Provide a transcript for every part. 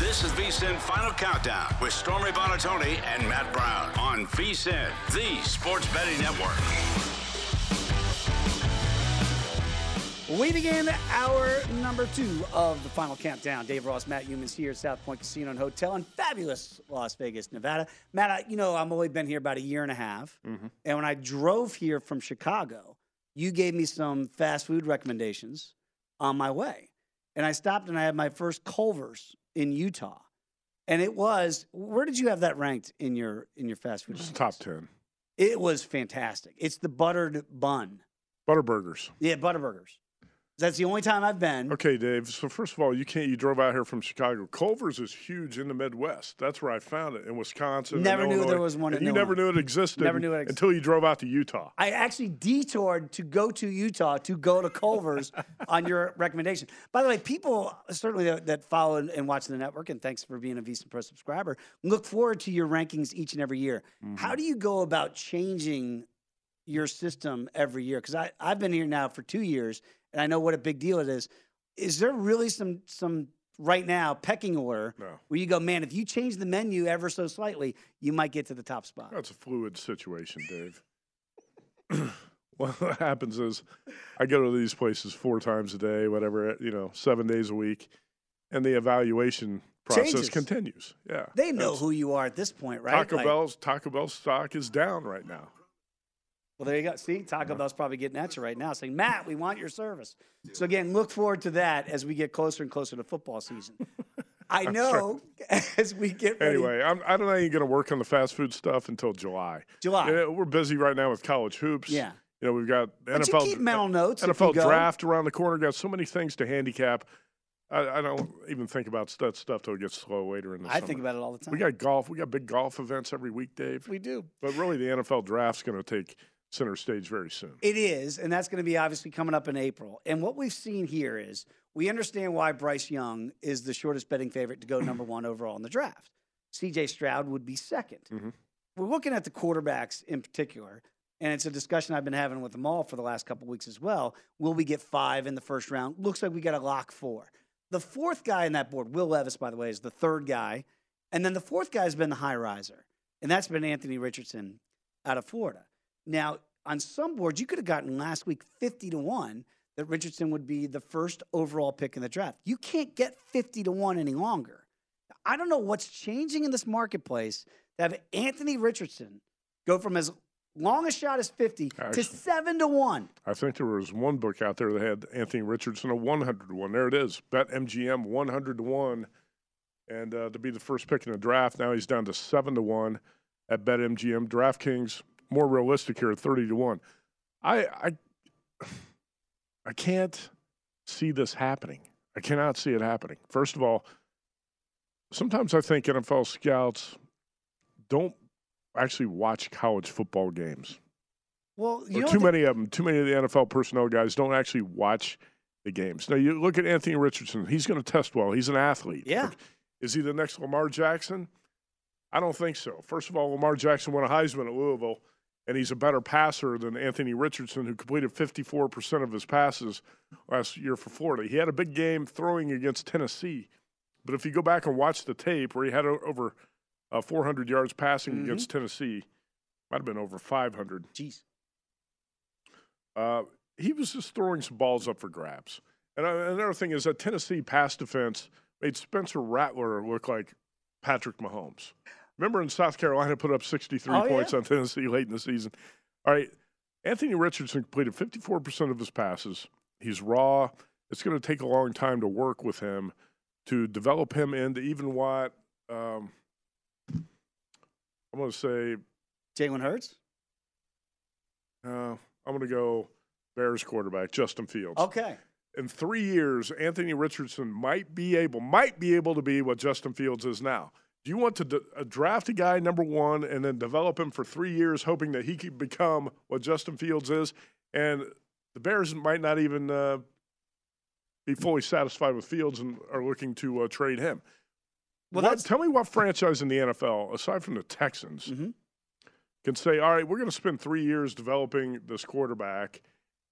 This is VSIN Final Countdown with Stormy Buonantony and Matt Brown on VSIN, the sports betting network. We begin our number two of the final countdown. Dave Ross, Matt Youmans here, at South Point Casino and Hotel in fabulous Las Vegas, Nevada. Matt, I, you know, I've only been here about a year and a half. Mm-hmm. And when I drove here from Chicago, you gave me some fast food recommendations on my way. And I stopped and I had my first Culver's in Utah. And it was, where did you have that ranked in your in your fast food? top 10. It was fantastic. It's the buttered bun. Butterburgers. Yeah, butterburgers. That's the only time I've been. Okay, Dave. So first of all, you can't. You drove out here from Chicago. Culver's is huge in the Midwest. That's where I found it in Wisconsin. Never knew there was one. And you never knew it existed. Never knew it existed. until you drove out to Utah. I actually detoured to go to Utah to go to Culver's on your recommendation. By the way, people certainly that, that follow and watch the network, and thanks for being a VSIN Pro subscriber. Look forward to your rankings each and every year. Mm-hmm. How do you go about changing your system every year? Because I I've been here now for two years and I know what a big deal it is. Is there really some some right now pecking order no. where you go, man? If you change the menu ever so slightly, you might get to the top spot. That's a fluid situation, Dave. what happens is, I go to these places four times a day, whatever you know, seven days a week, and the evaluation process Changes. continues. Yeah, they know who you are at this point, right? Taco like, Bell's Taco Bell stock is down right now. Well, there you go. See, Taco Bell's probably getting at you right now, saying, "Matt, we want your service." So again, look forward to that as we get closer and closer to football season. I know as we get ready. Anyway, I'm, I do not know you're going to work on the fast food stuff until July. July. Yeah, uh, we're busy right now with college hoops. Yeah. You know, we've got but NFL. Keep mental notes. NFL draft around the corner. Got so many things to handicap. I, I, don't even think about that stuff till it gets slow later in the I summer. think about it all the time. We got golf. We got big golf events every week, Dave. We do. But really, the NFL draft's going to take center stage very soon. It is, and that's going to be obviously coming up in April. And what we've seen here is we understand why Bryce Young is the shortest betting favorite to go number one overall in the draft. CJ Stroud would be 2nd mm-hmm. We're looking at the quarterbacks in particular, and it's a discussion I've been having with them all for the last couple weeks as well. Will we get five in the first round? Looks like we got a lock four. The fourth guy in that board, Will Levis, by the way, is the third guy. And then the fourth guy has been the high riser, and that's been Anthony Richardson out of Florida. Now, on some boards, you could have gotten last week 50 to 1 that Richardson would be the first overall pick in the draft. You can't get 50 to 1 any longer. I don't know what's changing in this marketplace to have Anthony Richardson go from as long a shot as 50 Actually, to 7 to 1. I think there was one book out there that had Anthony Richardson a 100 to 1. There it is. Bet MGM 100 to 1 and uh, to be the first pick in the draft. Now he's down to seven to one at BetMGM. DraftKings more realistic here at thirty to one. I I I can't see this happening. I cannot see it happening. First of all, sometimes I think NFL scouts don't actually watch college football games. Well, you too many of them, too many of the NFL personnel guys don't actually watch the games. Now you look at Anthony Richardson; he's going to test well. He's an athlete. Yeah. Like, is he the next Lamar Jackson? I don't think so. First of all, Lamar Jackson won a Heisman at Louisville, and he's a better passer than Anthony Richardson, who completed 54% of his passes last year for Florida. He had a big game throwing against Tennessee, but if you go back and watch the tape where he had over uh, 400 yards passing Mhm. against Tennessee, might have been over 500. Jeez. Uh, he was just throwing some balls up for grabs. And uh, another thing is that Tennessee pass defense made Spencer Rattler look like Patrick Mahomes. Remember in South Carolina put up 63 Oh, points yeah. on Tennessee late in the season. All right, Anthony Richardson completed 54% of his passes. He's raw. It's going to take a long time to work with him to develop him into even what um, I'm going to say Jalen Hurts. uh, I'm going to go Bears quarterback Justin Fields. Okay. In three years, Anthony Richardson might be able might be able to be what Justin Fields is now. Do you want to d- uh, draft a guy number one and then develop him for three years, hoping that he could become what Justin Fields is? And the Bears might not even uh, be fully satisfied with Fields and are looking to uh, trade him. Well, What- tell me what franchise in the NFL, aside from the Texans, Mhm. can say, all right, we're going to spend three years developing this quarterback,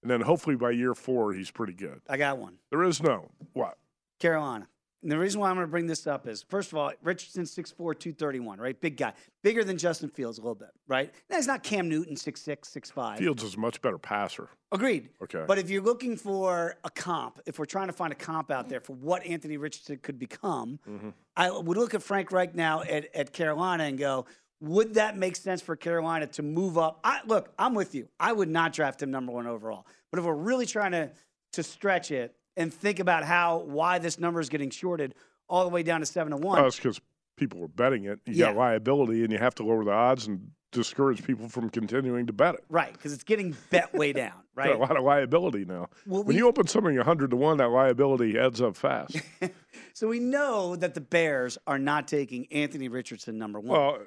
and then hopefully by year four, he's pretty good. I got one. There is no. What? Carolina. And the reason why I'm going to bring this up is, first of all, Richardson 6'4", 231, right? Big guy. Bigger than Justin Fields a little bit, right? Now, he's not Cam Newton, 6'6", 6'5". Fields is a much better passer. Agreed. Okay. But if you're looking for a comp, if we're trying to find a comp out there for what Anthony Richardson could become, Mm-hmm. I would look at Frank Reich now at, at Carolina and go, would that make sense for Carolina to move up? I, look, I'm with you. I would not draft him number one overall. But if we're really trying to to stretch it and think about how why this number is getting shorted all the way down to seven to one. that's because people were betting it. You got liability, and you have to lower the odds and discourage people from continuing to bet it. right? Because it's getting bet way down, right? a lot of liability now. Well, when we- you open something 100 to 1, that liability adds up fast. So we know that the Bears are not taking Anthony Richardson number one. well,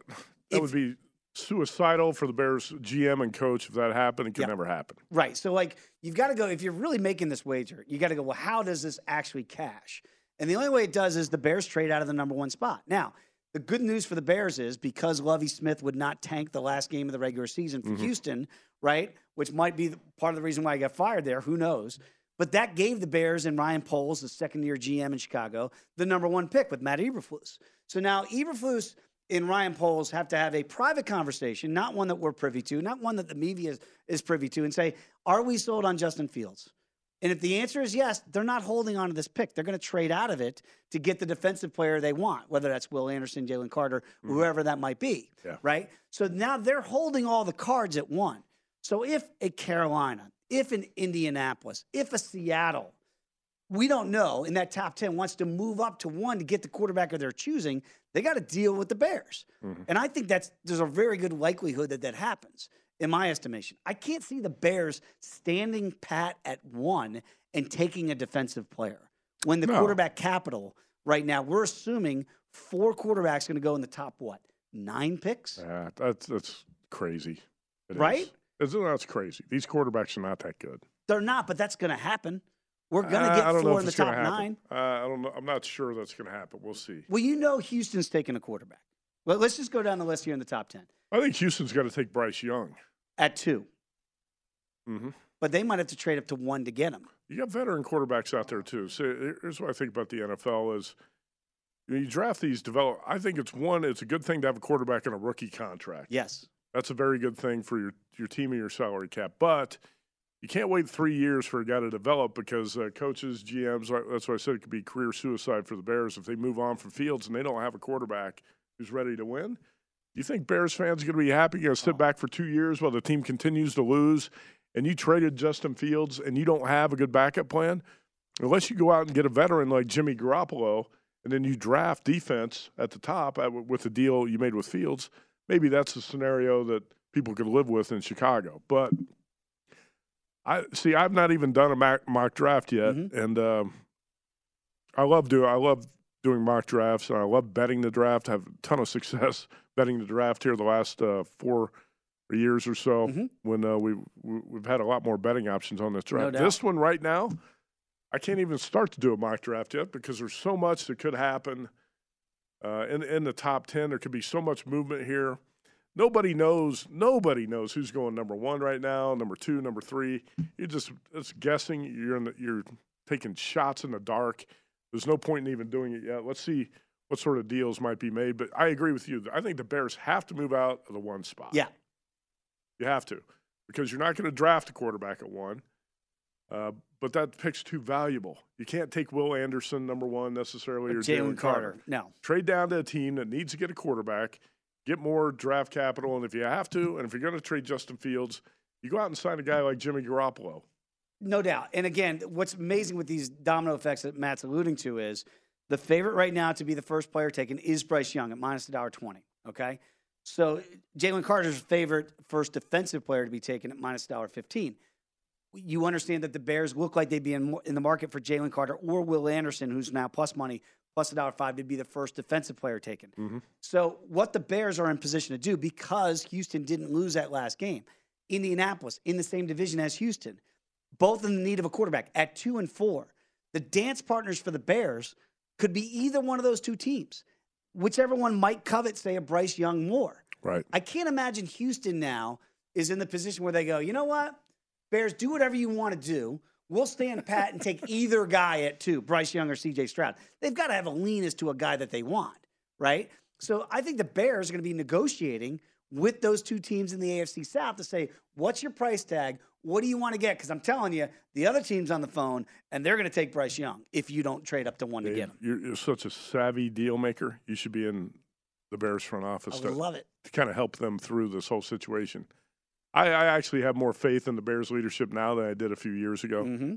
that If- would be suicidal for the Bears GM and coach if that happened. It could Yeah. never happen. Right. So like you've got to go if you're really making this wager, you got to go, well, how does this actually cash? And the only way it does is the Bears trade out of the number one spot. Now, the good news for the Bears is because Lovie Smith would not tank the last game of the regular season for mm-hmm. Houston, right? Which might be part of the reason why he got fired there. Who knows? But that gave the Bears and Ryan Poles, the second year GM in Chicago, the number one pick with Matt Eberflus. So now Eberflus and Ryan Poles have to have a private conversation, not one that we're privy to, not one that the media is, is privy to, and say, are we sold on Justin Fields? And if the answer is yes, they're not holding on to this pick. They're going to trade out of it to get the defensive player they want, whether that's Will Anderson, Jalen Carter, mm-hmm. whoever that might be. Yeah. Right? So now they're holding all the cards at one. So if a Carolina, if an Indianapolis, if a Seattle, we don't know, in that top 10 wants to move up to one to get the quarterback of their choosing, they got to deal with the Bears. Mm-hmm. And I think that's there's a very good likelihood that that happens, in my estimation. I can't see the Bears standing pat at one and taking a defensive player when the No. quarterback capital right now, we're assuming four quarterbacks going to go in the top, what, nine picks? Yeah, that's that's crazy. It is. Right? Isn't that's crazy? These quarterbacks are not that good. They're not, but that's going to happen. We're going to I get don't know four if in the top nine. Uh, I don't know. I'm not sure that's going to happen. We'll see. Well, you know Houston's taking a quarterback. Well, let's just go down the list here in the top 10 I think Houston's got to take Bryce Young. at 2 hmm But they might have to trade up to one to get him. You got veteran quarterbacks out there too. So here's what I think about the NFL is when you draft these develop. I think it's one. It's a good thing to have a quarterback in a rookie contract. Yes. That's a very good thing for your your team and your salary cap. But you can't wait three years for a guy to develop because uh, coaches, GMs, that's why I said it could be career suicide for the Bears if they move on from Fields and they don't have a quarterback who's ready to win. Do you think Bears fans are going to be happy? You're going to sit back for two years while the team continues to lose, and you traded Justin Fields and you don't have a good backup plan, unless you go out and get a veteran like Jimmy Garoppolo and then you draft defense at the top uh, with the deal you made with Fields, maybe that's a scenario that people could live with in Chicago. But I see. I've not even done a mock, mock draft yet, Mhm. and um, I love doing. I love doing mock drafts, and I love betting the draft. I have a ton of success betting the draft here the last uh, four years or so. Mhm. When uh, we we- we've had a lot more betting options on this draft. doubt. this one right now, I can't even start to do a mock draft yet because there's so much that could happen. Uh, in in the top ten, there could be so much movement here. Nobody knows. Nobody knows who's going number one right now, number two, number three. You're just it's guessing. You're in the, you're taking shots in the dark. There's no point in even doing it yet. Let's see what sort of deals might be made. But I agree with you. I think the Bears have to move out of the one spot. Yeah. you have to because you're not going to draft a quarterback at one. Uh, but that pick's too valuable. You can't take Will Anderson number one necessarily or Jalen Carter. No. trade down to a team that needs to get a quarterback, get more draft capital, and if you have to, and if you're going to trade Justin Fields, you go out and sign a guy like Jimmy Garoppolo. No doubt. And again, what's amazing with these domino effects that Matt's alluding to is the favorite right now to be the first player taken is Bryce Young at minus a dollar twenty. Okay. So Jalen Carter's favorite first defensive player to be taken at minus dollar fifteen. You understand that the Bears look like they'd be in, in the market for Jalen Carter or Will Anderson, who's now plus money, plus a dollar five to be the first defensive player taken. Mm-hmm. So what the Bears are in position to do because Houston didn't lose that last game, Indianapolis in the same division as Houston, both in the need of a quarterback at two and four. The dance partners for the Bears could be either one of those two teams, whichever one might covet, say, a Bryce Young more. Right. I can't imagine Houston now is in the position where they go, you know what? Bears, do whatever you want to do. We'll stand pat and take either guy at two, Bryce Young or CJ Stroud. They've got to have a lean as to a guy that they want, right? So I think the Bears are going to be negotiating with those two teams in the AFC South to say, what's your price tag? What do you want to get? Because I'm telling you, the other team's on the phone and they're going to take Bryce Young if you don't trade up to one to get him. You're, you're such a savvy deal maker. You should be in the Bears front office I to, love it. to kind of help them through this whole situation. I, I actually have more faith in the Bears leadership now than I did a few years ago. hmm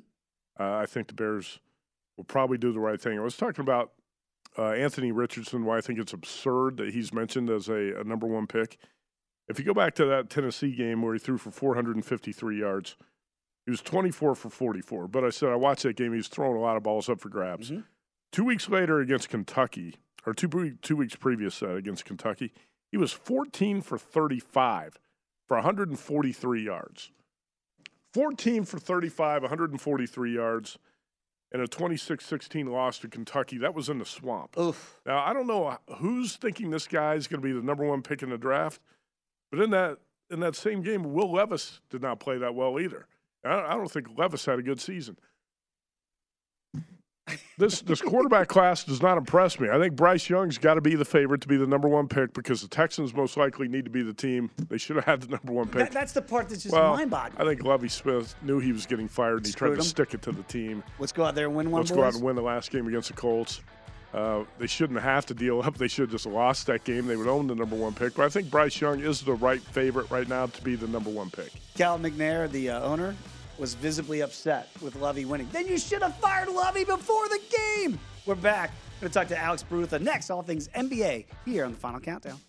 Uh, I think the Bears will probably do the right thing. I was talking about uh, Anthony Richardson, why I think it's absurd that he's mentioned as a, a number one pick. If you go back to that Tennessee game where he threw for 453 yards, he was 24 for 44. But I said I watched that game; he was throwing a lot of balls up for grabs. Mhm. Two weeks later against Kentucky, or two two weeks previous uh, against Kentucky, he was 14 for 35 for 143 yards. 14 for 35, 143 yards, and a 26 16 loss to Kentucky. That was in the swamp. Oof. Now, I don't know who's thinking this guy's going to be the number one pick in the draft, but in that in that same game, Will Levis did not play that well either. I I don't think Levis had a good season. This this quarterback class does not impress me. I think Bryce Young's got to be the favorite to be the number one pick because the Texans most likely need to be the team. They should have had the number one pick. That, that's the part that's just well, mind boggling. I think Lovie Smith knew he was getting fired and he tried Screwed to him. stick it to the team. Let's go out there and win one, Let's boys. go out and win the last game against the Colts. Uh, they shouldn't have to deal up. They should have just lost that game. They would own the number one pick. But I think Bryce Young is the right favorite right now to be the number one pick. Cal McNair, the uh, owner, was visibly upset with Lovie winning. Then you should have fired Lovie before the game. We're back. Going to talk to Alex Barutha next. All things NBA here on the Final Countdown.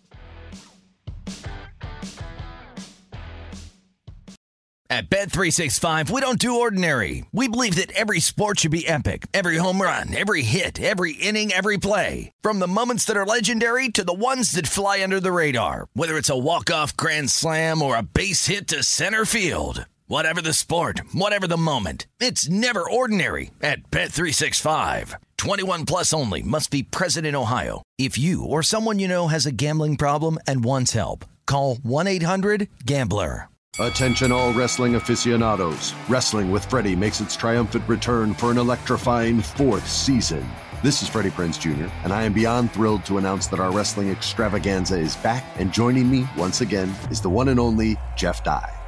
At Bet365, we don't do ordinary. We believe that every sport should be epic. Every home run, every hit, every inning, every play. From the moments that are legendary to the ones that fly under the radar. Whether it's a walk-off grand slam or a base hit to center field. Whatever the sport, whatever the moment. It's never ordinary at Bet365. 21 plus only must be present in Ohio. If you or someone you know has a gambling problem and wants help, call 1-800-GAMBLER. Attention, all wrestling aficionados. Wrestling with Freddie makes its triumphant return for an electrifying fourth season. This is Freddie Prinze Jr., and I am beyond thrilled to announce that our wrestling extravaganza is back, and joining me once again is the one and only Jeff Dye.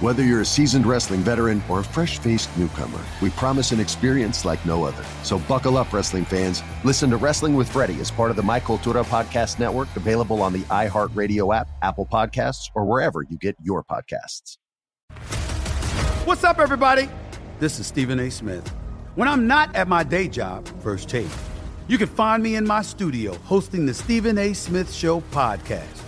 Whether you're a seasoned wrestling veteran or a fresh faced newcomer, we promise an experience like no other. So buckle up, wrestling fans. Listen to Wrestling with Freddie as part of the My Cultura Podcast Network, available on the iHeartRadio app, Apple Podcasts, or wherever you get your podcasts. What's up, everybody? This is Stephen A. Smith. When I'm not at my day job, First Take, you can find me in my studio hosting the Stephen A. Smith Show podcast.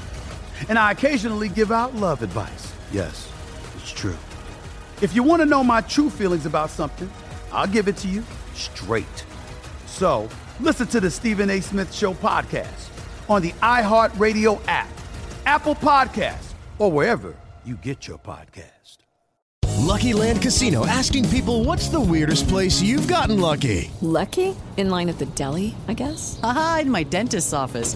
And I occasionally give out love advice. Yes, it's true. If you want to know my true feelings about something, I'll give it to you straight. So listen to the Stephen A. Smith Show podcast on the iHeartRadio app, Apple Podcasts, or wherever you get your podcast. Lucky Land Casino asking people what's the weirdest place you've gotten lucky? Lucky? In line at the deli, I guess? Aha, in my dentist's office.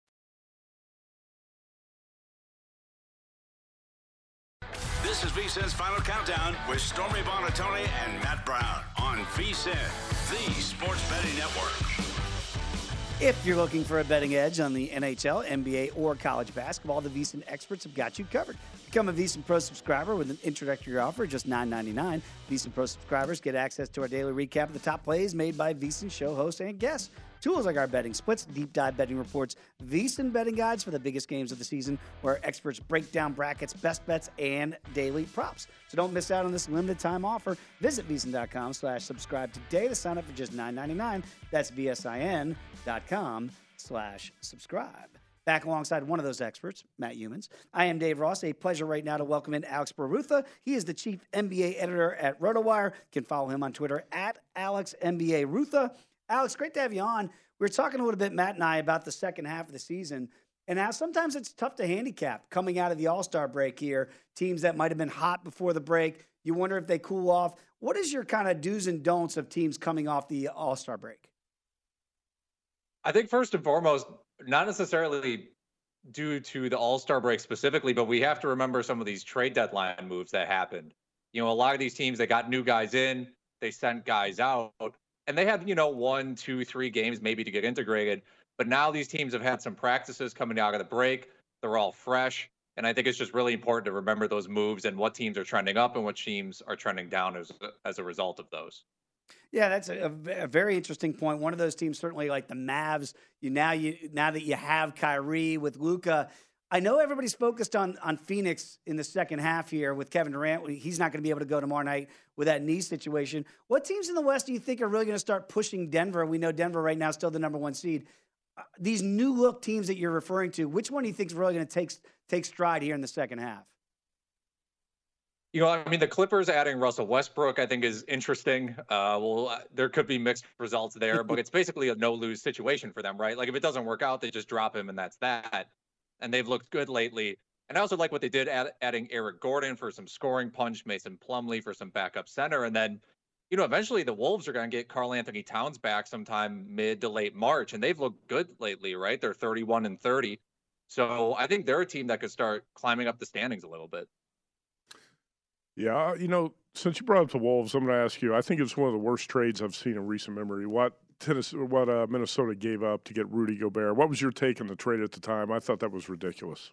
This is VSIN's Final Countdown with Stormy Buonantony and Matt Brown on VSIN, the sports betting network. If you're looking for a betting edge on the NHL, NBA, or college basketball, the VSIN experts have got you covered. Become a VSIN Pro subscriber with an introductory offer, just $9.99. VSIN Pro subscribers get access to our daily recap of the top plays made by VSIN show hosts and guests. Tools like our betting splits, deep dive betting reports, VSIN betting guides for the biggest games of the season, where experts break down brackets, best bets, and daily props. So don't miss out on this limited time offer. Visit VSIN.com slash subscribe today to sign up for just $9.99. That's VSIN.com slash subscribe. Back alongside one of those experts, Matt Youmans. I am Dave Ross. A pleasure right now to welcome in Alex Barutha. He is the chief NBA editor at RotoWire. You can follow him on Twitter at AlexNBARutha. Alex, great to have you on. We were talking a little bit, Matt and I, about the second half of the season and how sometimes it's tough to handicap coming out of the All Star break here. Teams that might have been hot before the break, you wonder if they cool off. What is your kind of do's and don'ts of teams coming off the All Star break? I think first and foremost, not necessarily due to the All Star break specifically, but we have to remember some of these trade deadline moves that happened. You know, a lot of these teams, they got new guys in, they sent guys out, and they had, you know, one, two, three games maybe to get integrated. But now these teams have had some practices coming out of the break. They're all fresh. And I think it's just really important to remember those moves and what teams are trending up and what teams are trending down as, as a result of those. Yeah, that's a, a, very interesting point. One of those teams, certainly like the Mavs. You now you now that you have Kyrie with Luka. I know everybody's focused on on Phoenix in the second half here with Kevin Durant. He's not going to be able to go tomorrow night with that knee situation. What teams in the West do you think are really going to start pushing Denver? We know Denver right now is still the number one seed. Uh, these new look teams that you're referring to, which one do you think is really going to take take stride here in the second half? You know, I mean, the Clippers adding Russell Westbrook, I think, is interesting. Uh, well, uh, there could be mixed results there, but it's basically a no lose situation for them, right? Like, if it doesn't work out, they just drop him, and that's that. And they've looked good lately. And I also like what they did add, adding Eric Gordon for some scoring punch, Mason Plumlee for some backup center. And then, you know, eventually the Wolves are going to get Karl-Anthony Towns back sometime mid to late March. And they've looked good lately, right? They're 31 and 30. So I think they're a team that could start climbing up the standings a little bit. Yeah, you know, since you brought up the Wolves, I'm going to ask you. I think it's one of the worst trades I've seen in recent memory. What Tennessee, what uh, Minnesota gave up to get Rudy Gobert. What was your take on the trade at the time? I thought that was ridiculous.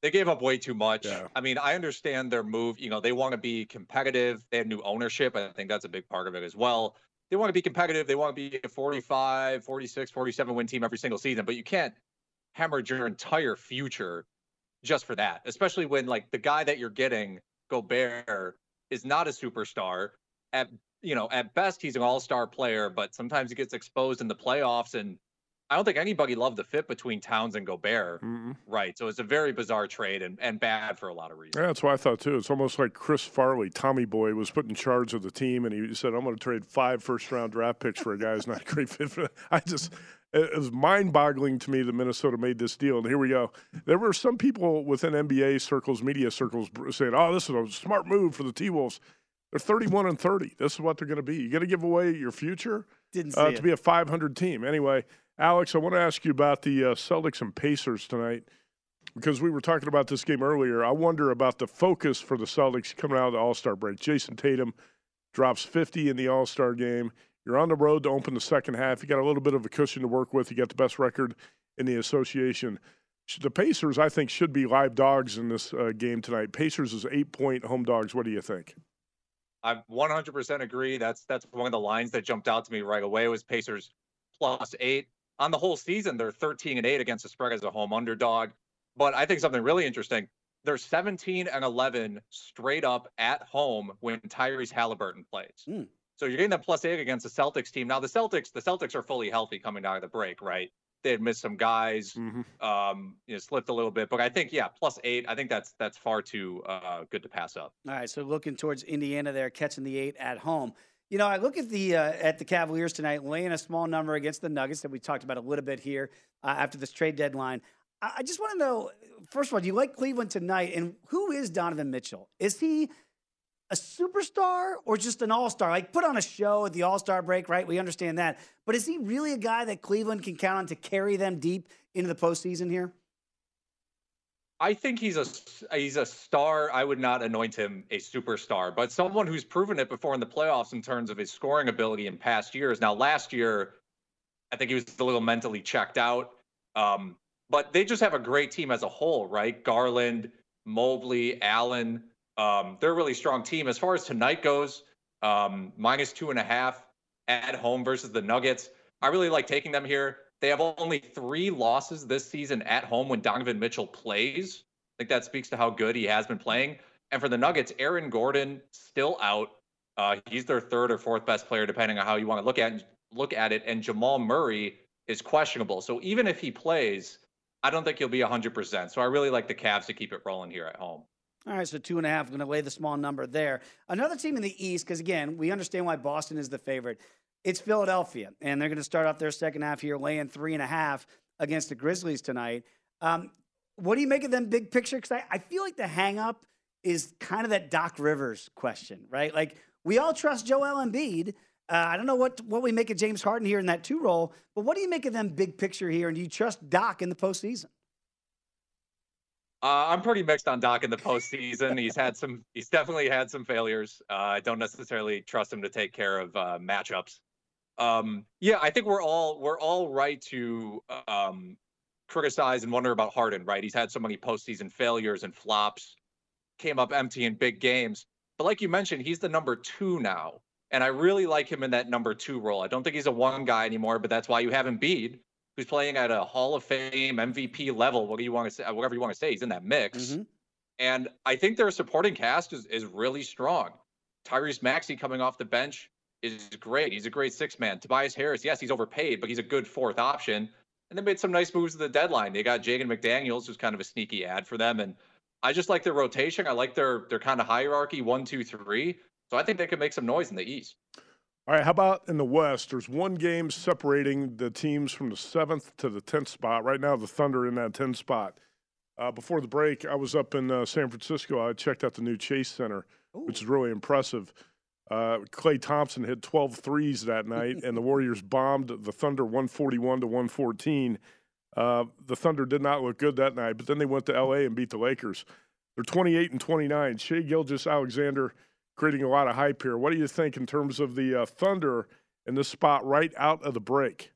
They gave up way too much. Yeah. I mean, I understand their move. You know, they want to be competitive. They have new ownership. I think that's a big part of it as well. They want to be competitive. They want to be a 45, 46, 47 win team every single season, but you can't hemorrhage your entire future just for that, especially when like the guy that you're getting, Gobert, is not a superstar. At you know, at best he's an all-star player, but sometimes he gets exposed in the playoffs and I don't think anybody loved the fit between Towns and Gobert. Mm-mm. Right. So it's a very bizarre trade and, and bad for a lot of reasons. Yeah, that's what I thought too. It's almost like Chris Farley, Tommy Boy, was put in charge of the team, and he said, "I'm going to trade five first-round draft picks for a guy who's not a great fit." For I just, it was mind-boggling to me that Minnesota made this deal. And here we go. There were some people within NBA circles, media circles, saying, "Oh, this is a smart move for the T Wolves." They're 31 and 30. This is what they're going to be. You got to give away your future Didn't see uh, it. to be a 500 team. Anyway, Alex, I want to ask you about the uh, Celtics and Pacers tonight because we were talking about this game earlier. I wonder about the focus for the Celtics coming out of the All Star break. Jayson Tatum drops 50 in the All Star game. You're on the road to open the second half. You got a little bit of a cushion to work with. You got the best record in the association. The Pacers, I think, should be live dogs in this uh, game tonight. Pacers is eight point home dogs. What do you think? I 100% agree. That's that's one of the lines that jumped out to me right away was Pacers plus eight on the whole season. They're 13 and eight against the spread as a home underdog. But I think something really interesting. They're 17 and 11 straight up at home when Tyrese Halliburton plays. Hmm. So you're getting that plus eight against the Celtics team. Now the Celtics, the Celtics are fully healthy coming out of the break, right? They had missed some guys, um, you know, slipped a little bit, but I think yeah, plus eight. I think that's that's far too uh, good to pass up. All right, so looking towards Indiana there, catching the eight at home. You know, I look at the uh, at the Cavaliers tonight, laying a small number against the Nuggets that we talked about a little bit here uh, after this trade deadline. I, I just want to know, first of all, do you like Cleveland tonight? And who is Donovan Mitchell? Is he a superstar or just an all star? Like put on a show at the All Star break, right? We understand that, but is he really a guy that Cleveland can count on to carry them deep into the postseason here? I think he's a he's a star. I would not anoint him a superstar, but someone who's proven it before in the playoffs in terms of his scoring ability in past years. Now, last year, I think he was a little mentally checked out. Um, but they just have a great team as a whole, right? Garland, Mobley, Allen. Um, they're a really strong team. As far as tonight goes, um, minus two and a half at home versus the Nuggets. I really like taking them here. They have only three losses this season at home when Donovan Mitchell plays. I think that speaks to how good he has been playing. And for the Nuggets, Aaron Gordon still out. Uh, he's their third or fourth best player, depending on how you want to look at look at it. And Jamal Murray is questionable. So even if he plays, I don't think he'll be 100%. So I really like the Cavs to keep it rolling here at home. All right, so two and a half. I'm going to lay the small number there. Another team in the East, because again, we understand why Boston is the favorite. It's Philadelphia, and they're going to start off their second half here, laying three and a half against the Grizzlies tonight. Um, what do you make of them big picture? Because I, I feel like the hang up is kind of that Doc Rivers question, right? Like we all trust Joel Embiid. Uh, I don't know what what we make of James Harden here in that two role, but what do you make of them big picture here? And do you trust Doc in the postseason? Uh, I'm pretty mixed on Doc in the postseason. he's had some, he's definitely had some failures. Uh, I don't necessarily trust him to take care of uh, matchups. Um, yeah, I think we're all we're all right to um, criticize and wonder about Harden. Right, he's had so many postseason failures and flops, came up empty in big games. But like you mentioned, he's the number two now, and I really like him in that number two role. I don't think he's a one guy anymore, but that's why you have Embiid who's playing at a Hall of Fame MVP level. What do you want to say? Whatever you want to say, he's in that mix. Mm-hmm. And I think their supporting cast is, is really strong. Tyrese Maxey coming off the bench is great. He's a great six man. Tobias Harris, yes, he's overpaid, but he's a good fourth option. And they made some nice moves at the deadline. They got Jalen McDaniels, who's kind of a sneaky ad for them. And I just like their rotation. I like their their kind of hierarchy, one, two, three. So I think they could make some noise in the East. All right, how about in the West? There's one game separating the teams from the seventh to the tenth spot. Right now, the Thunder in that 10th spot. Uh, before the break, I was up in uh, San Francisco. I checked out the new Chase Center, which is really impressive. Uh, Klay Thompson hit 12 threes that night, and the Warriors bombed the Thunder 141 to 114. Uh, the Thunder did not look good that night, but then they went to LA and beat the Lakers. They're 28 and 29. Shai Gilgeous-Alexander creating a lot of hype here. What do you think in terms of the uh, Thunder in this spot right out of the break.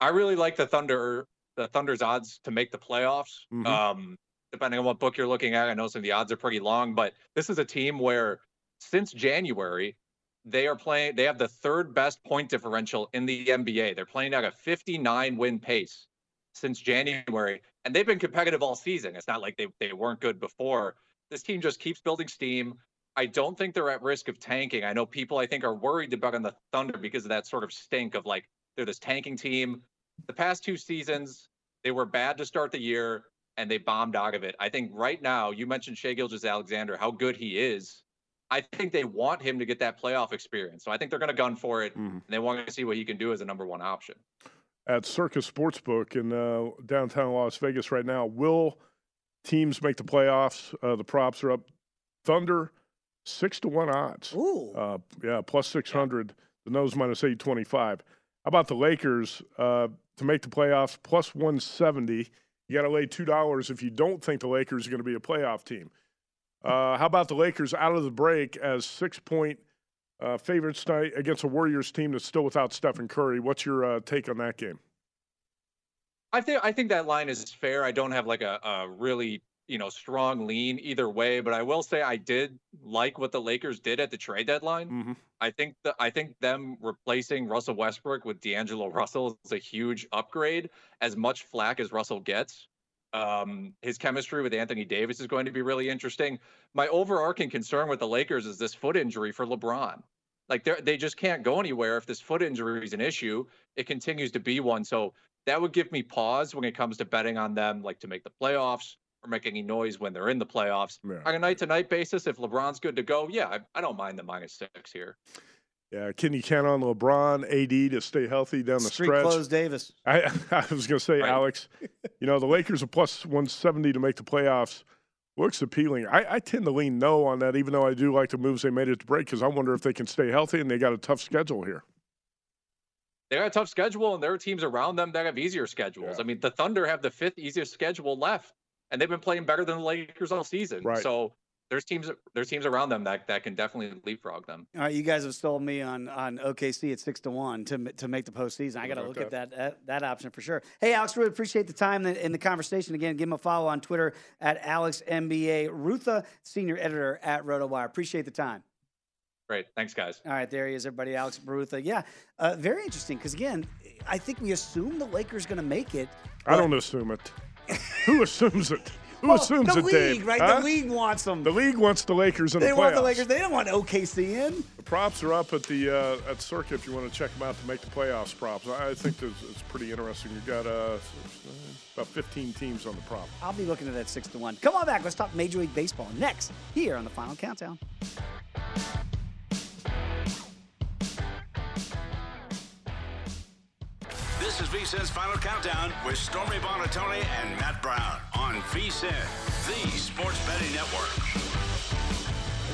I really like the Thunder, the Thunder's odds to make the playoffs. Mhm. Um, depending on what book you're looking at, I know some of the odds are pretty long, but this is a team where since January they are playing. They have the third best point differential in the NBA. They're playing at a 59 win pace since January, and they've been competitive all season. It's not like they they weren't good before. This team just keeps building steam. I don't think they're at risk of tanking. I know people I think are worried about on the Thunder because of that sort of stink of like they're this tanking team. The past two seasons, they were bad to start the year and they bombed out of it. I think right now, you mentioned Shai Gilgeous-Alexander, how good he is. I think they want him to get that playoff experience. So I think they're going to gun for it and they want to see what he can do as a number one option. At Circa Sportsbook in uh, downtown Las Vegas right now, will teams make the playoffs? Uh, the props are up. Thunder, six to one odds. Ooh. Uh, yeah, plus 600. The nose minus 825. How about the Lakers uh, to make the playoffs? Plus 170. You got to lay $2 if you don't think the Lakers are going to be a playoff team. Uh, how about the Lakers out of the break as six point uh, favorites tonight against a Warriors team that's still without Stephen Curry? What's your uh, take on that game? I think I think that line is fair. I don't have like a, a really you know strong lean either way, but I will say I did like what the Lakers did at the trade deadline. Mm-hmm. I think the I think them replacing Russell Westbrook with D'Angelo Russell is a huge upgrade. As much flack as Russell gets, um, his chemistry with Anthony Davis is going to be really interesting. My overarching concern with the Lakers is this foot injury for LeBron. Like they they just can't go anywhere if this foot injury is an issue. It continues to be one. So that would give me pause when it comes to betting on them, like to make the playoffs or make any noise when they're in the playoffs. Yeah. On a night to night basis, if LeBron's good to go, yeah, I, I don't mind the minus six here. Yeah, can you count on LeBron, AD to stay healthy down the Street stretch? Close Davis. I, I was going to say, Right. Alex, you know, the Lakers are plus 170 to make the playoffs. Looks appealing. I, I tend to lean no on that, even though I do like the moves they made at the break, because I wonder if they can stay healthy and they got a tough schedule here. They got a tough schedule, and there are teams around them that have easier schedules. Yeah. I mean, the Thunder have the fifth easiest schedule left, and they've been playing better than the Lakers all season. Right. So there's teams there's teams around them that, that can definitely leapfrog them. All right, you guys have sold me on on OKC at six to one to to make the postseason. I got to about look at that, that that option for sure. Hey, Alex, really appreciate the time and, and the conversation. Again, give him a follow on Twitter at Alex MBA Rutha, senior editor at RotoWire. Appreciate the time. Great. Thanks, guys. All right, there he is, everybody. Alex Barutha. Yeah, uh, very interesting because again, I think we assume the Lakers going to make it. I don't assume it. Who assumes it? Who Well, assumes the it, league, Dave? right? Huh? The league wants them. The league wants the Lakers in they the playoffs. They want the Lakers. They don't want OKC in. The props are up at the uh, at Circa if you want to check them out to make the playoffs. Props. I think there's, it's pretty interesting. You've got uh, about 15 teams on the prop. I'll be looking at that six to one. Come on back. Let's talk Major League Baseball next here on the Final Countdown. This is VSIN's Final Countdown with Stormy Buonantony and Matt Brown on VSIN, the sports betting network.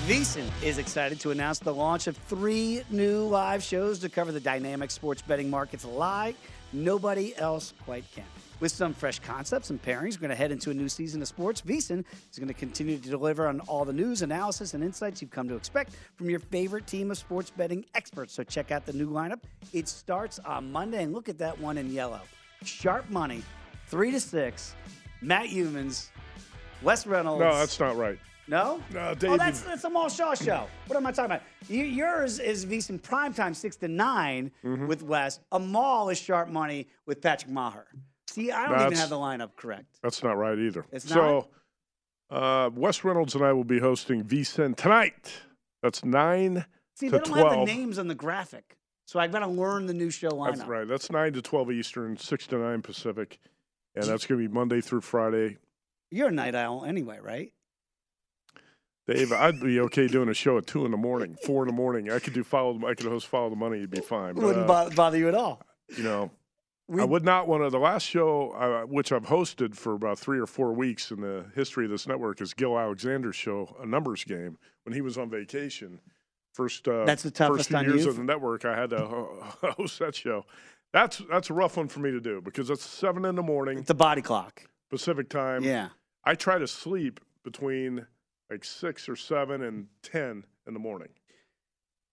VSIN is excited to announce the launch of three new live shows to cover the dynamic sports betting markets like nobody else quite can. With some fresh concepts and pairings, we're going to head into a new season of sports. VSIN is going to continue to deliver on all the news, analysis, and insights you've come to expect from your favorite team of sports betting experts. So check out the new lineup. It starts on Monday, and look at that one in yellow. Sharp money, three to six. Matt Youmans, Wes Reynolds. No, that's not right. No? No, Dave, Oh, that's that's the Mall Shaw show. What am I talking about? Yours is VSiN primetime six to 9 Mm-hmm. with Wes. A mall is sharp money with Patrick Maher. See, I don't even have the lineup correct. That's not right either. It's so, uh, Wes Reynolds and I will be hosting VSIN tonight. That's 9 See, to they don't 12. have the names on the graphic, so I've got to learn the new show lineup. That's right. That's 9 to 12 Eastern, 6 to 9 Pacific. And that's going to be Monday through Friday. You're a night owl anyway, right? Dave, I'd be okay doing a show at 2 in the morning, 4 in the morning. I could do follow. I could host Follow the Money. It'd be fine. But, Wouldn't uh, bother you at all. you know, We- I would not want to. The last show, uh, which I've hosted for about three or four weeks in the history of this network, is Gill Alexander's show, a numbers game, when he was on vacation. First, uh, That's the first toughest few years of the network. I had to host that show. That's that's a rough one for me to do because it's seven in the morning It's a body clock. Pacific time. Yeah. I try to sleep between like six or seven and ten in the morning.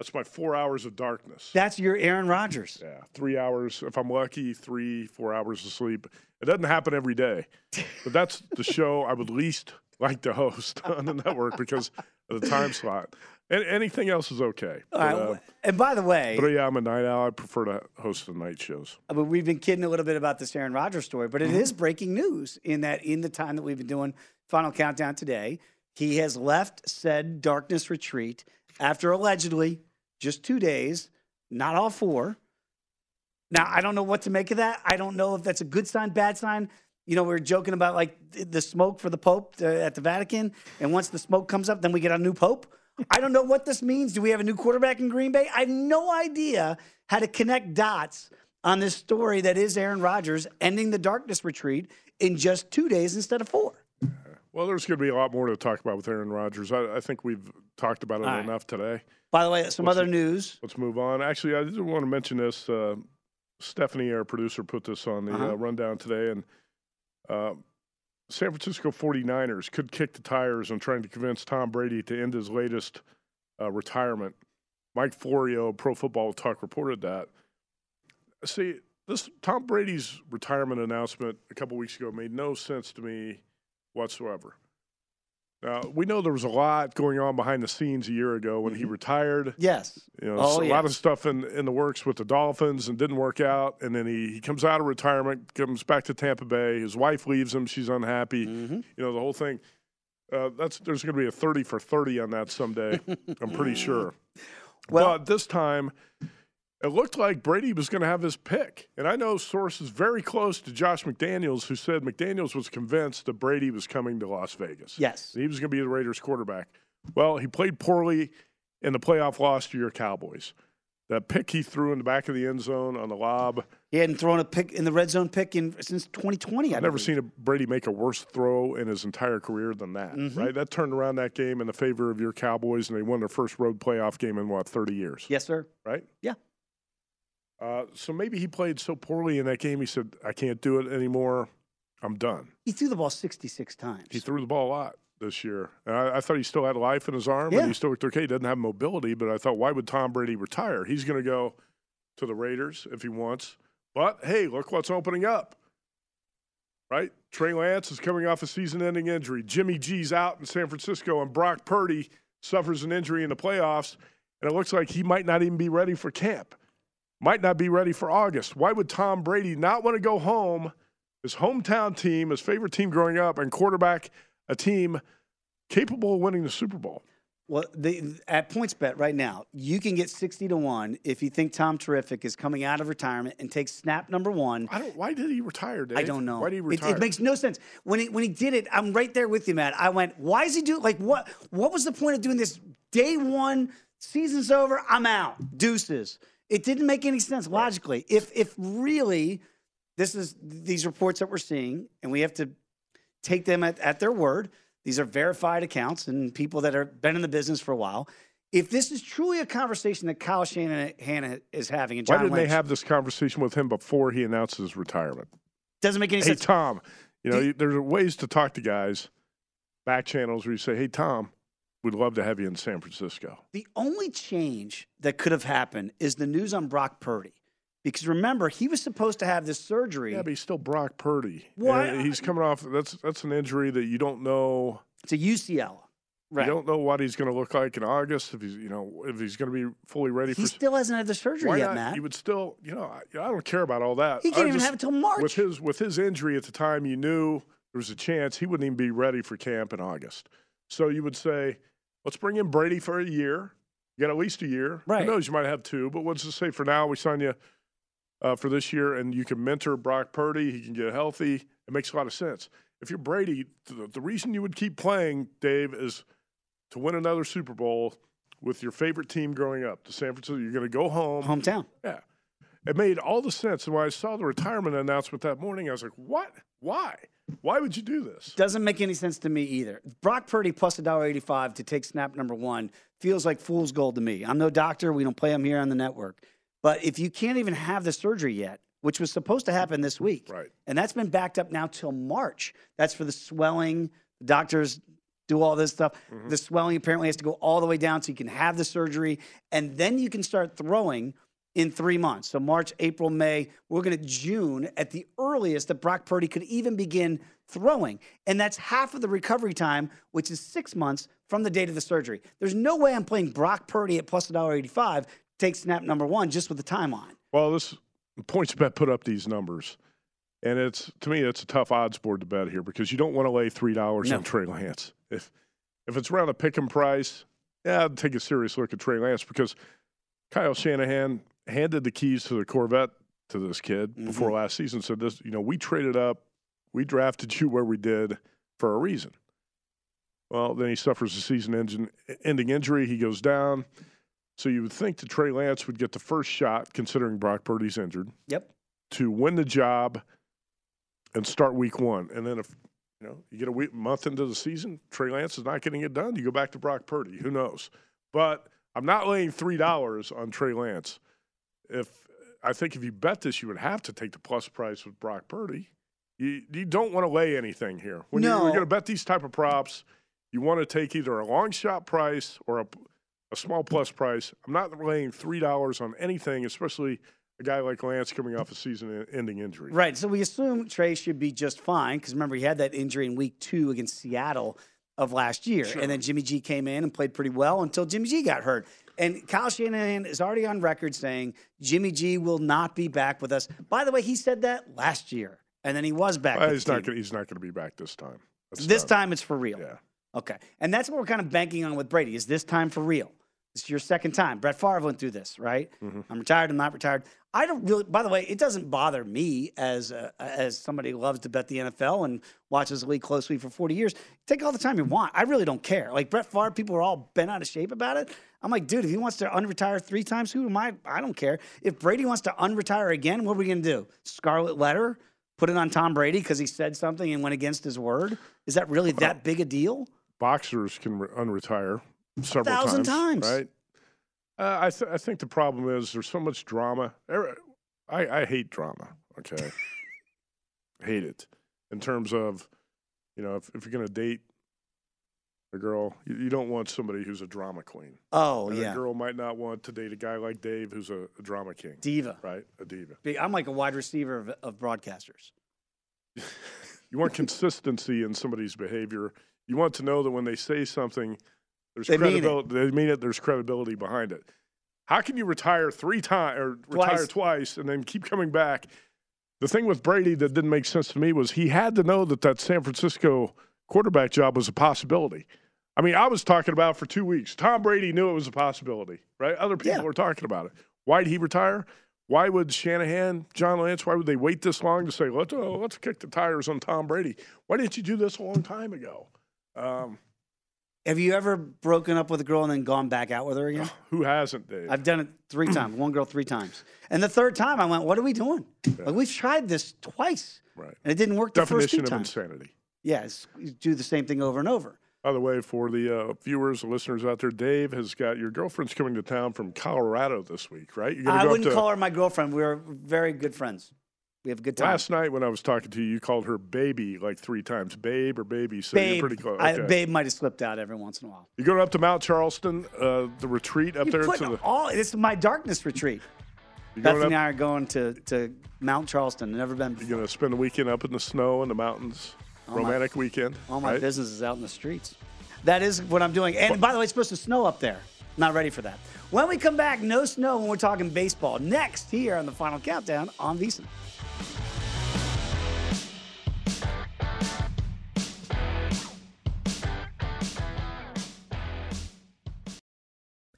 That's my four hours of darkness. That's your Aaron Rodgers. Yeah, three hours. If I'm lucky, three, four hours of sleep. It doesn't happen every day, but that's the show I would least like to host on the network because of the time slot. And anything else is okay. Right. But, uh, and by the way, but yeah, I'm a night owl. I prefer to host the night shows. I mean, we've been kidding a little bit about this Aaron Rodgers story, but it is Mhm. breaking news in that in the time that we've been doing Final Countdown today, he has left said darkness retreat after allegedly just two days, not all four. Now, I don't know what to make of that. I don't know if that's a good sign, bad sign. You know, we are joking about like the smoke for the Pope uh, at the Vatican, and once the smoke comes up, then we get a new Pope. I don't know what this means. Do we have a new quarterback in Green Bay? I have no idea how to connect dots on this story that is Aaron Rodgers ending the darkness retreat in just two days instead of four. Well, there's going to be a lot more to talk about with Aaron Rodgers. I, I think we've talked about it All right. enough today. By the way, some Let's- other news. Let's move on. Actually, I did want to mention this. Uh, Stephanie, our producer, put this on the Uh-huh. uh, rundown today, and uh, San Francisco 49ers could kick the tires on trying to convince Tom Brady to end his latest uh, retirement. Mike Florio, Pro Football Talk, reported that. See, this Tom Brady's retirement announcement a couple weeks ago made no sense to me whatsoever. Now we know there was a lot going on behind the scenes a year ago when he retired. Yes. You know, Oh, a lot of stuff in in the works with the Dolphins and didn't work out. And then he, he comes out of retirement, comes back to Tampa Bay. His wife leaves him; she's unhappy. Mm-hmm. You know, the whole thing. Uh, that's there's going to be a thirty for thirty on that someday. I'm pretty sure. Well- but this time, it looked like Brady was going to have his pick. And I know sources very close to Josh McDaniels who said McDaniels was convinced that Brady was coming to Las Vegas. Yes. He was going to be the Raiders quarterback. Well, he played poorly in the playoff loss to your Cowboys. That pick he threw in the back of the end zone on the lob. He hadn't thrown a pick in the red zone pick in since 2020. I I've never believe. seen a Brady make a worse throw in his entire career than that. Mhm. Right? That turned around that game in the favor of your Cowboys, and they won their first road playoff game in what 30 years. Yes, sir. Right? Yeah. Uh, so maybe he played so poorly in that game. He said, "I can't do it anymore. I'm done." He threw the ball 66 times. He threw the ball a lot this year. And I, I thought he still had life in his arm, Yeah. and he still looked okay. He doesn't have mobility, but I thought, why would Tom Brady retire? He's going to go to the Raiders if he wants. But hey, look what's opening up. Right? Trey Lance is coming off a season ending injury. Jimmy G's out in San Francisco, and Brock Purdy suffers an injury in the playoffs. And it looks like he might not even be ready for camp, might not be ready for August. Why would Tom Brady not want to go home, his hometown team, his favorite team growing up, and quarterback a team capable of winning the Super Bowl? Well, the, at PointsBet right now, you can get 60 to 1 if you think Tom Terrific is coming out of retirement and takes snap number one. I don't, why did he retire, Dave? I don't know. Why did he It- retire? It, makes no sense. When he when he did it, I'm right there with you, Matt. I went, why is he doing like what what was the point of doing this day one, season's over, I'm out. Deuces. It didn't make any sense logically. If if really this is these reports that we're seeing, and we have to take them at, at their word. These are verified accounts and people that have been in the business for a while. If this is truly a conversation that Kyle Shanahan is having, and Why didn't Lynch, they have this conversation with him before he announced his retirement? doesn't make any hey, sense. Hey Tom, you know, there's ways to talk to guys, back channels where you say, hey, Tom, we'd love to have you in San Francisco. The only change that could have happened is the news on Brock Purdy. Because remember, he was supposed to have this surgery. Yeah, but he's still Brock Purdy. Why- he's coming off, that's, that's an injury that you don't know. It's a UCL. Right. You don't know what he's going to look like in August, if he's, you know, if he's going to be fully ready He for still hasn't had the surgery Why yet, not? Matt. You would still, you know, I, I don't care about all that. He can't even just- have it till March. With his with his injury at the time, you knew there was a chance he wouldn't even be ready for camp in August. So you would say, let's bring in Brady for a year. You got at least a year. Right. Who knows? You might have two, but let's just say for now we sign you uh, for this year, and you can mentor Brock Purdy. He can get healthy. It makes a lot of sense. If you're Brady, the, the reason you would keep playing, Dave, is to win another Super Bowl with your favorite team growing up, the San Francisco. You're going to go home. Hometown. Yeah. It made all the sense. And when I saw the retirement announcement that morning, I was like, what? Why? Why would you do this? Doesn't make any sense to me either. Brock Purdy plus $1.85 to take snap number one feels like fool's gold to me. I'm no doctor. We don't play him here on the network. But if you can't even have the surgery yet, which was supposed to happen this week, Right. and that's been backed up now till March, that's for the swelling. Doctors do all this stuff. Mm-hmm. The swelling apparently has to go all the way down so you can have the surgery, and then you can start throwing in three months. So March, April, May. We're going to June at the earliest that Brock Purdy could even begin throwing, and that's half of the recovery time, which is six months from the date of the surgery. There's no way I'm playing Brock Purdy at plus $1.85. Take snap number one just with the time on. Well, this PointsBet put up these numbers, and it's to me it's a tough odds board to bet here because you don't want to lay three dollars No. on Trey Lance. If if it's around a pick and price, yeah, I'd take a serious look at Trey Lance because Kyle Shanahan handed the keys to the Corvette to this kid mm-hmm. before last season. Said this, you know, we traded up, we drafted you where we did for a reason. Well, then he suffers a season engine, ending injury. He goes down. So you would think that Trey Lance would get the first shot, considering Brock Purdy's injured, Yep. to win the job and start week one. And then if you know you get a week, month into the season, Trey Lance is not getting it done, you go back to Brock Purdy. Who knows? But I'm not laying three dollars on Trey Lance. If I think if you bet this, you would have to take the plus price with Brock Purdy. You you don't want to lay anything here. When you're, No. you're going to bet these type of props, you want to take either a long shot price or a, a small plus price. I'm not laying three dollars on anything, especially a guy like Lance coming off a season-ending injury. Right. So we assume Trey should be just fine because remember he had that injury in week two against Seattle of last year, and then Jimmy G came in and played pretty well until Jimmy G got hurt. And Kyle Shanahan is already on record saying Jimmy G will not be back with us. By the way, he said that last year, and then he was back. Well, he's not gonna, he's not going to be back this time. That's This done. time it's for real. Yeah. Okay. And that's what we're kind of banking on with Brady. Is this time for real? This is your second time. Brett Favre went through this, right? Mm-hmm. I'm retired. I'm not retired. I don't really. By the way, it doesn't bother me as a, as somebody who loves to bet the NFL and watches the league closely for 40 years. Take all the time you want. I really don't care. Like Brett Favre, people are all bent out of shape about it. I'm like, dude, if he wants to unretire three times, who am I? I don't care. If Brady wants to unretire again, what are we gonna do? Scarlet letter? Put it on Tom Brady because he said something and went against his word? Is that really that big a deal? boxers can re- unretire several thousand times, times. right? Uh, I, th- I think the problem is there's so much drama. I, I hate drama. Okay, hate it in terms of you know if, if you're going to date a girl, you, you don't want somebody who's a drama queen. Oh And yeah, a girl might not want to date a guy like Dave who's a, a drama king, diva. right? A diva. I'm like a wide receiver of, of broadcasters. You want consistency in somebody's behavior. You want to know that when they say something, there's They mean it. They mean it. There's credibility behind it. How can you retire three times or retire Twice. twice and then keep coming back? The thing with Brady that didn't make sense to me was he had to know that that San Francisco quarterback job was a possibility. I mean, I was talking about it for two weeks. Tom Brady knew it was a possibility, right? Other people Yeah. were talking about it. Why did he retire? Why would Shanahan, John Lance, why would they wait this long to say, let's, oh, let's kick the tires on Tom Brady? Why didn't you do this a long time ago? Um, Have you ever broken up with a girl and then gone back out with her again? who hasn't, Dave? I've done it three times. One girl three times, and the third time I went, "What are we doing? Like we've tried this twice, right. and it didn't work the first two times." Definition of insanity. Yes, you do the same thing over and over. By the way, for the uh, viewers, the listeners out there, Dave has got your girlfriend's coming to town from Colorado this week, right? You're I go wouldn't to- call her my girlfriend. We're very good friends. We have a good time. Last night when I was talking to you, you called her baby like three times, babe or baby. So babe, you're pretty close. I, babe might have slipped out every once in a while. You're going up to Mount Charleston, uh, the retreat up You there to the. all. It's my darkness retreat. Bethany and I are going to, to Mount Charleston. Never been. you're going to spend the weekend up in the snow in the mountains. All my- Romantic weekend. All my right? business is out in the streets. That is what I'm doing. And by the way, it's supposed to snow up there. Not ready for that. When we come back, no snow when we're talking baseball. Next, here on the final countdown on VSiN.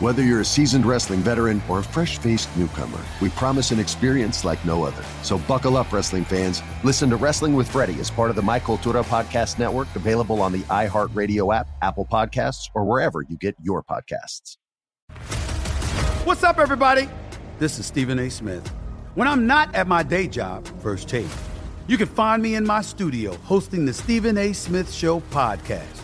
Whether you're a seasoned wrestling veteran or a fresh faced newcomer, we promise an experience like no other. So buckle up, wrestling fans. Listen to Wrestling with Freddie as part of the My Cultura Podcast Network, available on the iHeartRadio app, Apple Podcasts, or wherever you get your podcasts. What's up, everybody? This is Stephen A. Smith. When I'm not at my day job, First Take, you can find me in my studio hosting the Stephen A. Smith Show podcast.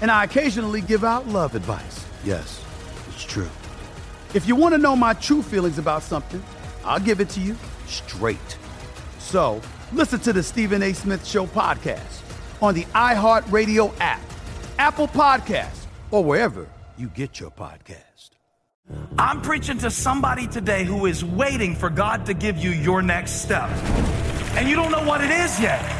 And I occasionally give out love advice. Yes, it's true. If you want to know my true feelings about something, I'll give it to you straight. So listen to the Stephen A. Smith Show podcast on the iHeartRadio app, Apple Podcasts, or wherever you get your podcast. I'm preaching to somebody today who is waiting for God to give you your next step. And you don't know what it is yet.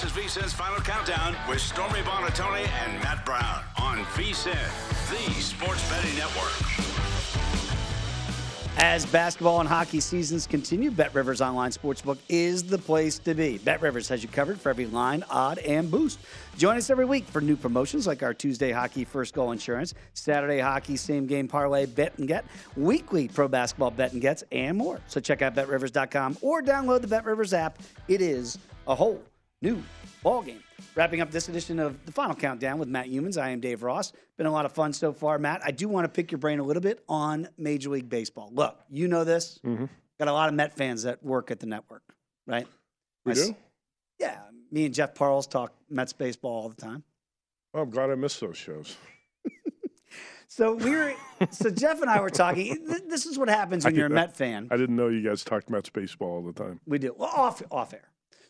This is VSIN's Final Countdown with Stormy Buonantony and Matt Brown on VSIN, the sports betting network. As basketball and hockey seasons continue, Bet Rivers Online Sportsbook is the place to be. Bet Rivers has you covered for every line, odd, and boost. Join us every week for new promotions like our Tuesday hockey first goal insurance, Saturday hockey same game parlay bet and get, weekly pro basketball bet and gets, and more. So check out betrivers.com or download the Bet Rivers app. It is a whole new ball game. Wrapping up this edition of the Final Countdown with Matt Youmans, I am Dave Ross. Been a lot of fun so far, Matt. I do want to pick your brain a little bit on Major League Baseball. Look, you know this. Mm-hmm. Got a lot of Met fans that work at the network, right? We I s- do? Yeah, me and Jeff Parles talk Mets baseball all the time. Oh, I'm glad I missed those shows. So we were, so Jeff and I were talking. This is what happens when you're a Met fan. I didn't know you guys talked Mets baseball all the time. We do. Well, off off air.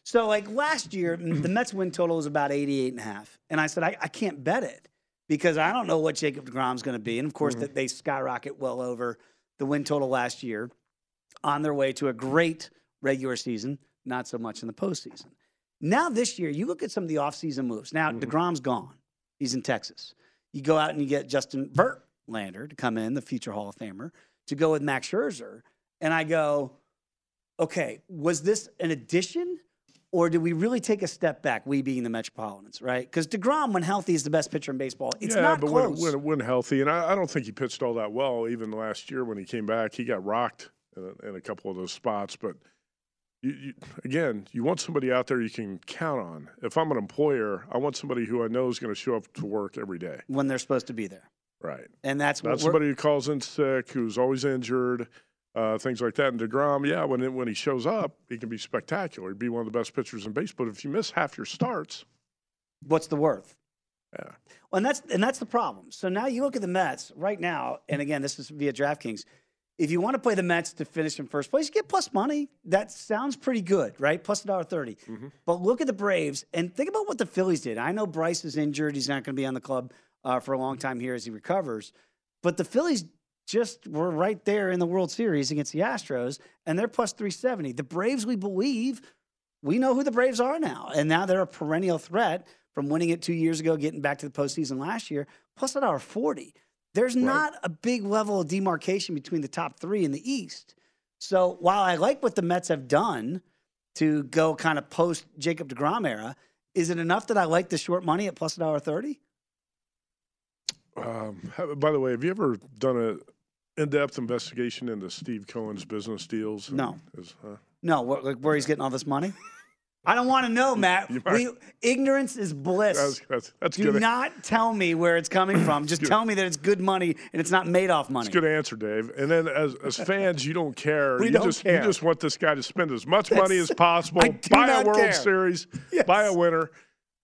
So like last year, the Mets win total was about 88 and a half. And I said, I, I can't bet it because I don't know what Jacob DeGrom's going to be. And of course, mm-hmm. that they skyrocket well over the win total last year on their way to a great regular season, not so much in the postseason. Now this year, you look at some of the offseason moves. Now, mm-hmm. DeGrom's gone. He's in Texas. You go out and you get Justin Verlander to come in, the future Hall of Famer, to go with Max Scherzer. And I go, okay, was this an addition or do we really take a step back, we being the Metropolitans, right? Because DeGrom, when healthy, is the best pitcher in baseball. It's yeah, not but close. When, when, when healthy, and I, I don't think he pitched all that well even last year when he came back. He got rocked in a, in a couple of those spots, but you, you, again, you want somebody out there you can count on. If I'm an employer, I want somebody who I know is going to show up to work every day. when they're supposed to be there. Right. And that's what Not somebody who calls in sick, who's always injured, uh, things like that. And Degrom, yeah, when it, when he shows up, he can be spectacular. He'd be one of the best pitchers in baseball. But if you miss half your starts, What's the worth? Yeah. Well, and that's and that's the problem. So now you look at the Mets right now, and again, this is via DraftKings. If you want to play the Mets to finish in first place, you get plus money. That sounds pretty good, right? Plus a dollar 30 But look at the Braves and think about what the Phillies did. I know Bryce is injured; he's not going to be on the club uh, for a long time here as he recovers. But the Phillies just were right there in the World Series against the Astros, and they're plus 370. The Braves, we believe, we know who the Braves are now, and now they're a perennial threat from winning it two years ago, getting back to the postseason last year, plus an hour 40. There's not a big level of demarcation between the top three in the East. So while I like what the Mets have done to go kind of post Jacob DeGrom era, is it enough that I like the short money at plus a dollar 30? Um, by the way, have you ever done a in-depth investigation into Steve Cohen's business deals? No. his- huh? No, like where he's getting all this money? I don't want to know, Matt. We, ignorance is bliss. That's, that's, that's Do good. not tell me where it's coming from. Just tell me that it's good money and it's not made off money. That's a good answer, Dave. And then as, as fans, you don't care. We you don't just care. you just want this guy to spend as much That's- money as possible, buy a World care. Series, Yes. buy a winner.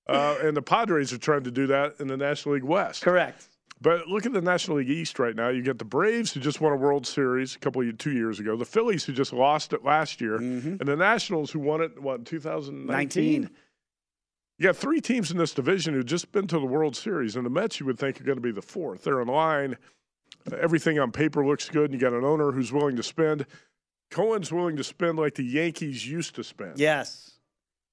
Uh, and the Padres are trying to do that in the National League West. Correct. But look at the National League East right now. You get the Braves who just won a World Series a couple of two years ago, the Phillies who just lost it last year, mm-hmm. and the Nationals who won it what in 2019. 19. You got three teams in this division who've just been to the World Series, and the Mets you would think are going to be the fourth. They're in line. Everything on paper looks good, and you got an owner who's willing to spend. Cohen's willing to spend like the Yankees used to spend. Yes.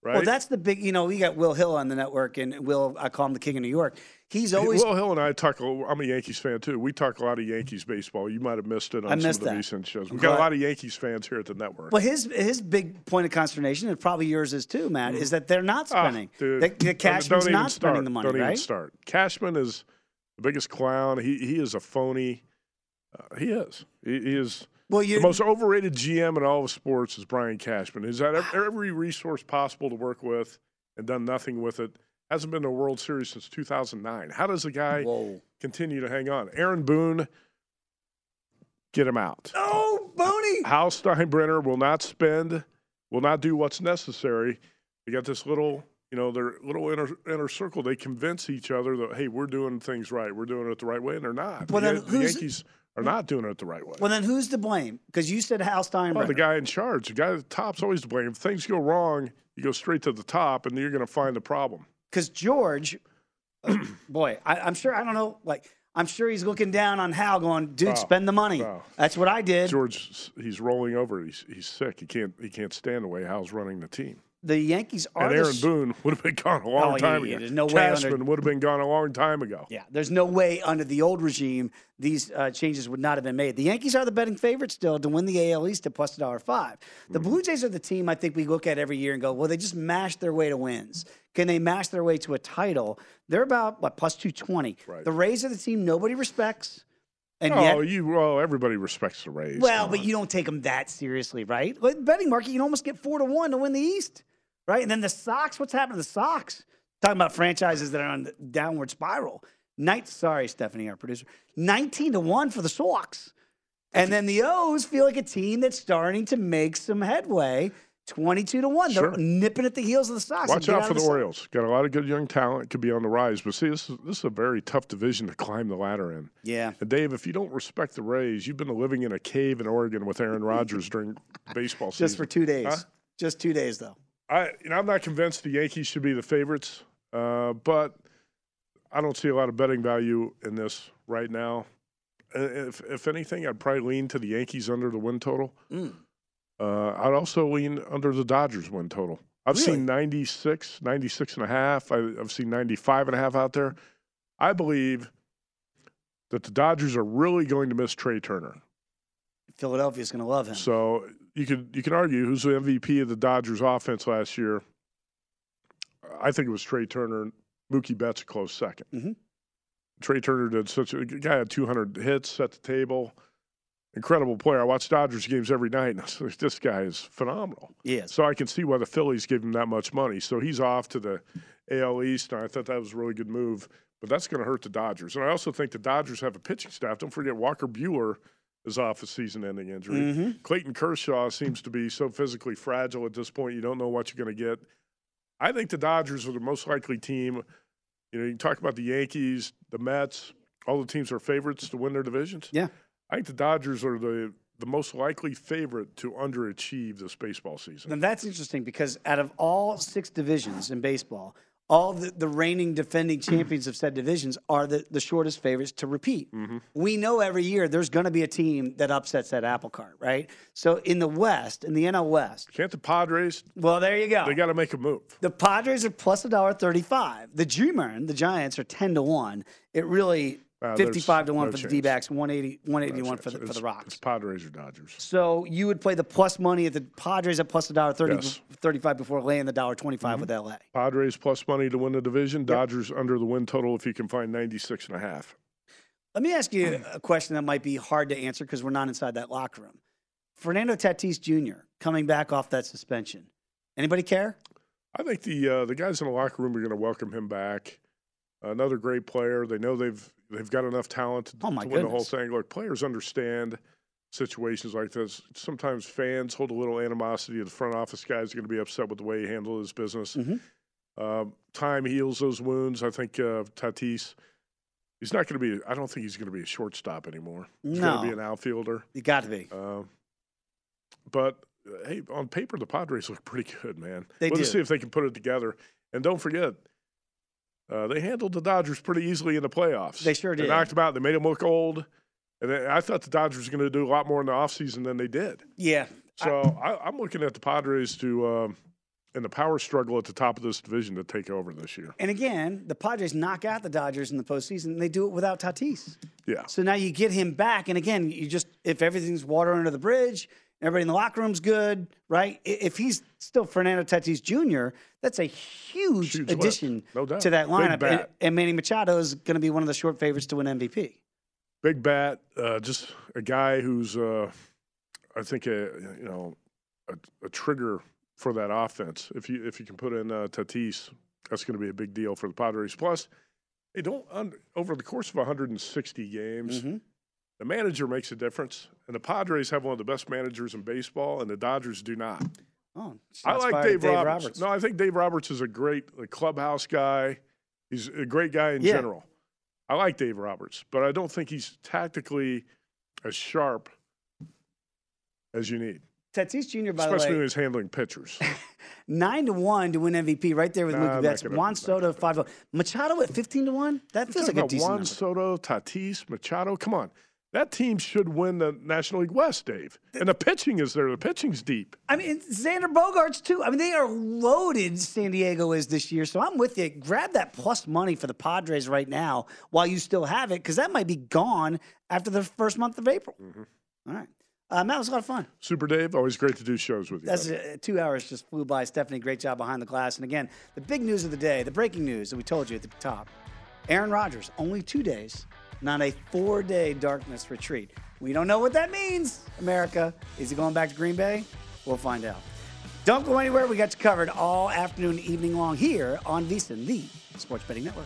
Right. Well, that's the big, you know, we got Will Hill on the network, and Will, I call him the king of New York. He's always, Will Hill and I talk. a- I'm a Yankees fan too. We talk a lot of Yankees baseball. You might have missed it on I some missed of the that. recent shows. I'm We got a lot of Yankees fans here at the network. well, his his big point of consternation, and probably yours is too, Matt, is that they're not Ah, spending. dude, the, the Cashman's not spending start. the money, Don't even start. Cashman is the biggest clown. He he is a phony. Uh, he is. He, he is. Well, you the most overrated GM in all of sports is Brian Cashman. He's had ah. every resource possible to work with and done nothing with it. Hasn't been to a World Series since 2009. How does a guy continue to hang on? Aaron Boone, get him out. Oh, Boney. Hal Steinbrenner will not spend, will not do what's necessary. They got this little, you know, their little inner inner circle. They convince each other that hey, we're doing things right, we're doing it the right way, and they're not. Well, the, then the Yankees are not doing it the right way. Well, then who's to blame? Because you said Hal Steinbrenner. Well, the guy in charge, the guy at the top's always to blame. If things go wrong, you go straight to the top, and you're going to find the problem. because George, uh, boy, I, I'm sure I don't know. Like I'm sure he's looking down on Hal, going, "Dude, No, spend the money." no. That's what I did. George, he's rolling over. He's he's sick. He can't he can't stand the way Hal's running the team. The Yankees are And the Aaron sh- Boone would have been gone a long Oh, time yeah, ago. there's no way under- Cashman would have been gone a long time ago. Yeah, there's no way under the old regime these uh, changes would not have been made. The Yankees are the betting favorite still to win the AL East at plus dollar five. The Mm-hmm. Blue Jays are the team I think we look at every year and go, well, they just mashed their way to wins. Can they mash their way to a title? They're about what plus two twenty. Right. The Rays are the team nobody respects, and oh, yet. you well, everybody respects the Rays. Well, but on. you don't take them that seriously, right? Like betting market, you can almost get four to one to win the East, right? And then the Sox, what's happened to the Sox? Talking about franchises that are on the downward spiral. Night, sorry, Stephanie, our producer. Nineteen to one for the Sox, and then the O's feel like a team that's starting to make some headway. Twenty-two to one, Sure. they're nipping at the heels of the Sox. Watch Get out for of the Orioles. Got a lot of good young talent. Could be on the rise. But see, this is this is a very tough division to climb the ladder in. Yeah. And Dave, if you don't respect the Rays, you've been living in a cave in Oregon with Aaron Rodgers during baseball season. Just for two days. Huh? Just two days, though. I, you know, I'm not convinced the Yankees should be the favorites, uh, but I don't see a lot of betting value in this right now. If, if anything, I'd probably lean to the Yankees under the win total. Mm. Uh, I'd also lean under the Dodgers win total. I've Really? seen 96, 96 and a half. I, I've seen 95 and a half out there. I believe that the Dodgers are really going to miss Trea Turner. Philadelphia's going to love him. So you could you can argue who's the MVP of the Dodgers offense last year. I think it was Trea Turner. Mookie Betts a close 2nd Mhm. Trea Turner did such a guy had 200 hits, at the table. Incredible player. I watch Dodgers games every night. And I was like, this guy is phenomenal. Yes. So I can see why the Phillies gave him that much money. So he's off to the AL East, and I thought that was a really good move. But that's going to hurt the Dodgers. And I also think the Dodgers have a pitching staff. Don't forget Walker Buehler is off a season-ending injury. Mhm. Clayton Kershaw seems to be so physically fragile at this point. You don't know what you're going to get. I think the Dodgers are the most likely team. You know, you talk about the Yankees, the Mets, all the teams are favorites to win their divisions. Yeah. I think the Dodgers are the the most likely favorite to underachieve this baseball season. And that's interesting because out of all six divisions in baseball, all the, the reigning defending champions of said divisions are the, the shortest favorites to repeat. Mm-hmm. We know every year there's going to be a team that upsets that apple cart, right? So in the West, in the NL West, Can't the Padres? Well, there you go. They got to make a move. the Padres are plus a dollar thirty-five. The G-Men, the Giants, are ten to one. It really Uh, fifty-five to one no for the chance. D-backs, 180, 181 No for the for the Rocks. It's Padres or Dodgers. So you would play the plus money at the Padres at plus a dollar thirty Yes. thirty-five before laying the dollar twenty-five with LA. Padres plus money to win the division. Dodgers under the win total if you can find 96 and a half. Let me ask you a question that might be hard to answer because we're not inside that locker room. Fernando Tatis Jr. coming back off that suspension. Anybody care? I think the uh, the guys in the locker room are going to welcome him back. Another great player. They know they've they've got enough talent to, Oh, to win the whole thing. Look, players understand situations like this. Sometimes fans hold a little animosity. The front office guys are going to be upset with the way he handled his business. Mm-hmm. Um, time heals those wounds. I think uh, Tatis. He's not going to be. I don't think he's going to be a shortstop anymore. He's going to be an outfielder. You got to be. Um, but uh, hey, on paper, the Padres look pretty good, man. They Let's do. see if they can put it together. And don't forget, uh, they handled the Dodgers pretty easily in the playoffs. They sure They did. knocked them out. They made them look old. And I thought the Dodgers were going to do a lot more in the offseason than they did. Yeah. So I, I'm looking at the Padres to, um, in the power struggle at the top of this division, to take over this year. And again, the Padres knock out the Dodgers in the postseason. And they do it without Tatis. Yeah. So now you get him back, and again, you just if everything's water under the bridge, everybody in the locker room's good, right? If he's still Fernando Tatis Jr., that's a huge, Huge addition no to that lineup. And, and Manny Machado is going to be one of the short favorites to win MVP. Big bat, uh, just a guy who's, uh, I think, a you know, a, a trigger for that offense. If you if you can put in uh, Tatis, that's going to be a big deal for the Padres. Plus, they don't un, over the course of 160 games, Mm-hmm. The manager makes a difference. And the Padres have one of the best managers in baseball, and the Dodgers do not. Oh, I like at Dave, Roberts. No, I think Dave Roberts is a great clubhouse guy. He's a great guy in Yeah. general. I like Dave Roberts, but I don't think he's tactically as sharp as you need, Tatis Jr. By especially the when he's handling pitchers. nine to one to win MVP, right there with Nah, Mookie Betts. Juan Soto five to one. Machado at fifteen to one. That feels like a decent Juan number. Soto, Tatis, Machado. Come on, that team should win the National League West, Dave. And the pitching is there. The pitching's deep. I mean, Xander Bogaerts too. I mean, they are loaded. San Diego is this year, so I'm with you. Grab that plus money for the Padres right now while you still have it, because that might be gone after the first month of April. Mm-hmm. All right, uh, Matt it was a lot of fun. Super Dave, always great to do shows with you. That's uh, two hours just flew by. Stephanie, great job behind the glass. And again, the big news of the day, the breaking news that we told you at the top: Aaron Rodgers, only two days, not a four-day darkness retreat. We don't know what that means. America, is he going back to Green Bay? We'll find out. Don't go anywhere. We got you covered all afternoon, evening long here on VSiN, the Sports Betting Network.